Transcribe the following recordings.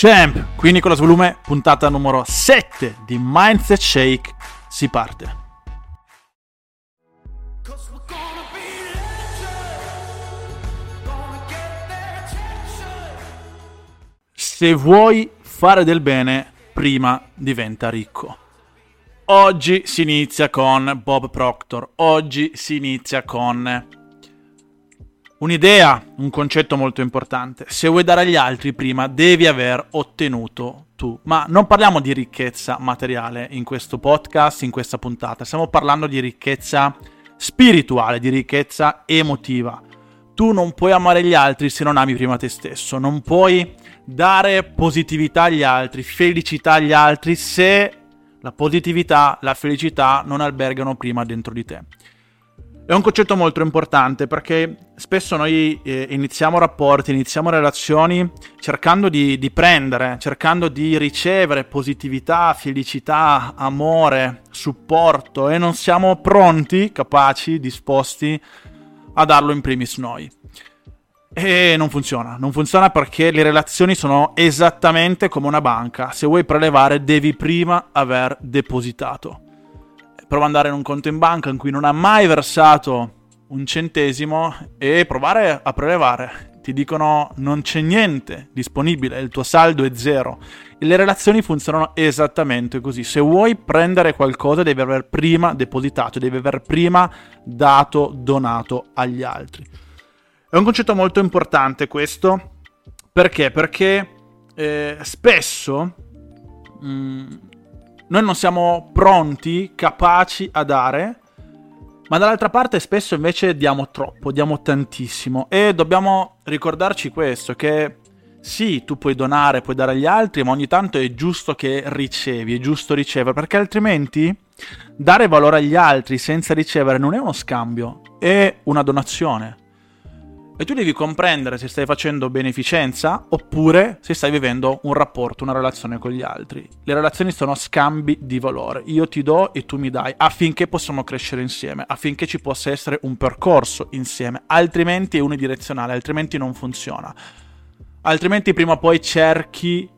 Champ, qui Nicolas Volume, puntata numero 7 di Mindset Shake, si parte. Se vuoi fare del bene, prima diventa ricco. Oggi si inizia con Bob Proctor, oggi si inizia con Un'idea, un concetto molto importante. Se vuoi dare agli altri prima, devi aver ottenuto tu. Ma non parliamo di ricchezza materiale in questo podcast, in questa puntata. Stiamo parlando di ricchezza spirituale, di ricchezza emotiva. Tu non puoi amare gli altri se non ami prima te stesso. Non puoi dare positività agli altri, felicità agli altri se la positività, la felicità non albergano prima dentro di te. È un concetto molto importante perché spesso noi eh, iniziamo rapporti, iniziamo relazioni cercando di, di, prendere, cercando di ricevere positività, felicità, amore, supporto e non siamo pronti, capaci, disposti a darlo in primis noi. E non funziona, non funziona perché le relazioni sono esattamente come una banca. Se vuoi prelevare devi prima aver depositato prova ad andare in un conto in banca in cui non ha mai versato un centesimo e provare a prelevare. Ti dicono non c'è niente disponibile, il tuo saldo è zero. E le relazioni funzionano esattamente così. Se vuoi prendere qualcosa devi aver prima depositato, devi aver prima dato, donato agli altri. È un concetto molto importante questo. Perché? Perché eh, spesso mh, mm, noi non siamo pronti, capaci a dare, ma dall'altra parte spesso invece diamo troppo, diamo tantissimo e dobbiamo ricordarci questo, che sì, tu puoi donare, puoi dare agli altri, ma ogni tanto è giusto che ricevi, è giusto ricevere, perché altrimenti dare valore agli altri senza ricevere non è uno scambio, è una donazione. E tu devi comprendere se stai facendo beneficenza oppure se stai vivendo un rapporto, una relazione con gli altri. Le relazioni sono scambi di valore. Io ti do e tu mi dai affinché possiamo crescere insieme, affinché ci possa essere un percorso insieme. Altrimenti è unidirezionale, altrimenti non funziona. Altrimenti prima o poi cerchi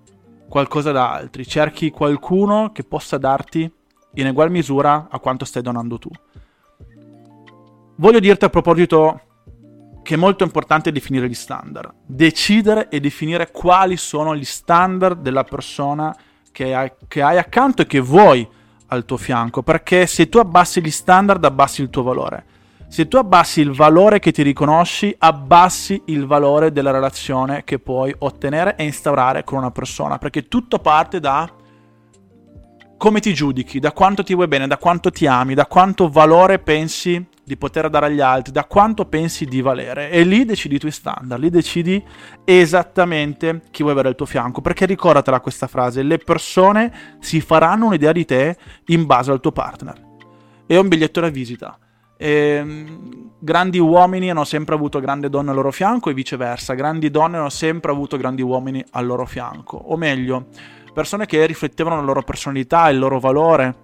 qualcosa da altri, cerchi qualcuno che possa darti in egual misura a quanto stai donando tu. Voglio dirti a proposito che è molto importante definire gli standard. Decidere e definire quali sono gli standard della persona che hai, che hai accanto e che vuoi al tuo fianco, perché se tu abbassi gli standard abbassi il tuo valore. Se tu abbassi il valore che ti riconosci, abbassi il valore della relazione che puoi ottenere e instaurare con una persona, perché tutto parte da come ti giudichi, da quanto ti vuoi bene, da quanto ti ami, da quanto valore pensi di poter dare agli altri, da quanto pensi di valere. E lì decidi i tuoi standard, lì decidi esattamente chi vuoi avere al tuo fianco. Perché ricordatela questa frase: le persone si faranno un'idea di te in base al tuo partner. È un biglietto da visita. E, ehm, grandi uomini hanno sempre avuto grandi donne al loro fianco e viceversa. Grandi donne hanno sempre avuto grandi uomini al loro fianco. O meglio, persone che riflettevano la loro personalità, il loro valore,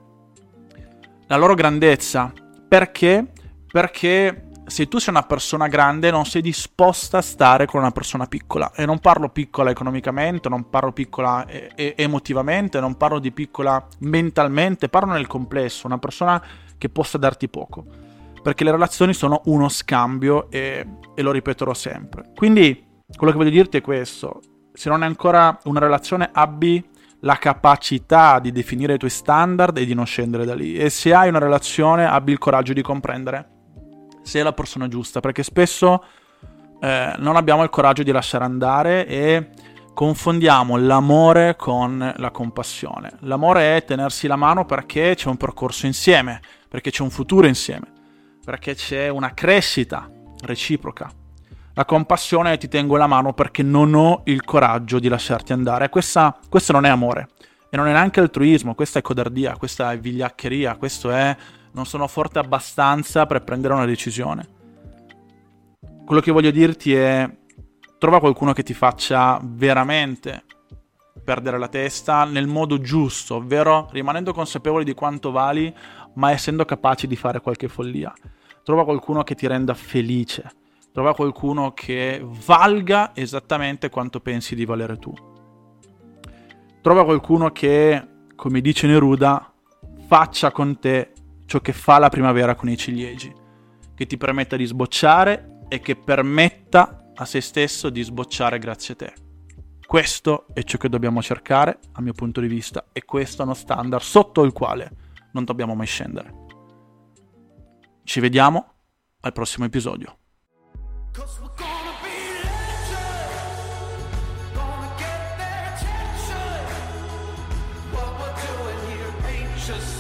la loro grandezza. Perché? Perché se tu sei una persona grande non sei disposta a stare con una persona piccola e non parlo piccola economicamente, non parlo piccola e- e- emotivamente, non parlo di piccola mentalmente, parlo nel complesso, una persona che possa darti poco. Perché le relazioni sono uno scambio e, e lo ripeterò sempre. Quindi quello che voglio dirti è questo, se non è ancora una relazione abbi la capacità di definire i tuoi standard e di non scendere da lì. E se hai una relazione abbi il coraggio di comprendere se è la persona giusta, perché spesso eh, non abbiamo il coraggio di lasciare andare e confondiamo l'amore con la compassione. L'amore è tenersi la mano perché c'è un percorso insieme, perché c'è un futuro insieme, perché c'è una crescita reciproca. La compassione è ti tengo la mano perché non ho il coraggio di lasciarti andare. Questa, questo non è amore e non è neanche altruismo, questa è codardia, questa è vigliaccheria, questo è non sono forte abbastanza per prendere una decisione. Quello che voglio dirti è trova qualcuno che ti faccia veramente perdere la testa nel modo giusto, ovvero rimanendo consapevoli di quanto vali, ma essendo capaci di fare qualche follia. Trova qualcuno che ti renda felice. Trova qualcuno che valga esattamente quanto pensi di valere tu. trova qualcuno che, come dice Neruda, faccia con te ciò che fa la primavera con i ciliegi, che ti permetta di sbocciare e che permetta a se stesso di sbocciare grazie a te. Questo è ciò che dobbiamo cercare, a mio punto di vista, e questo è uno standard sotto il quale non dobbiamo mai scendere. Ci vediamo al prossimo episodio. just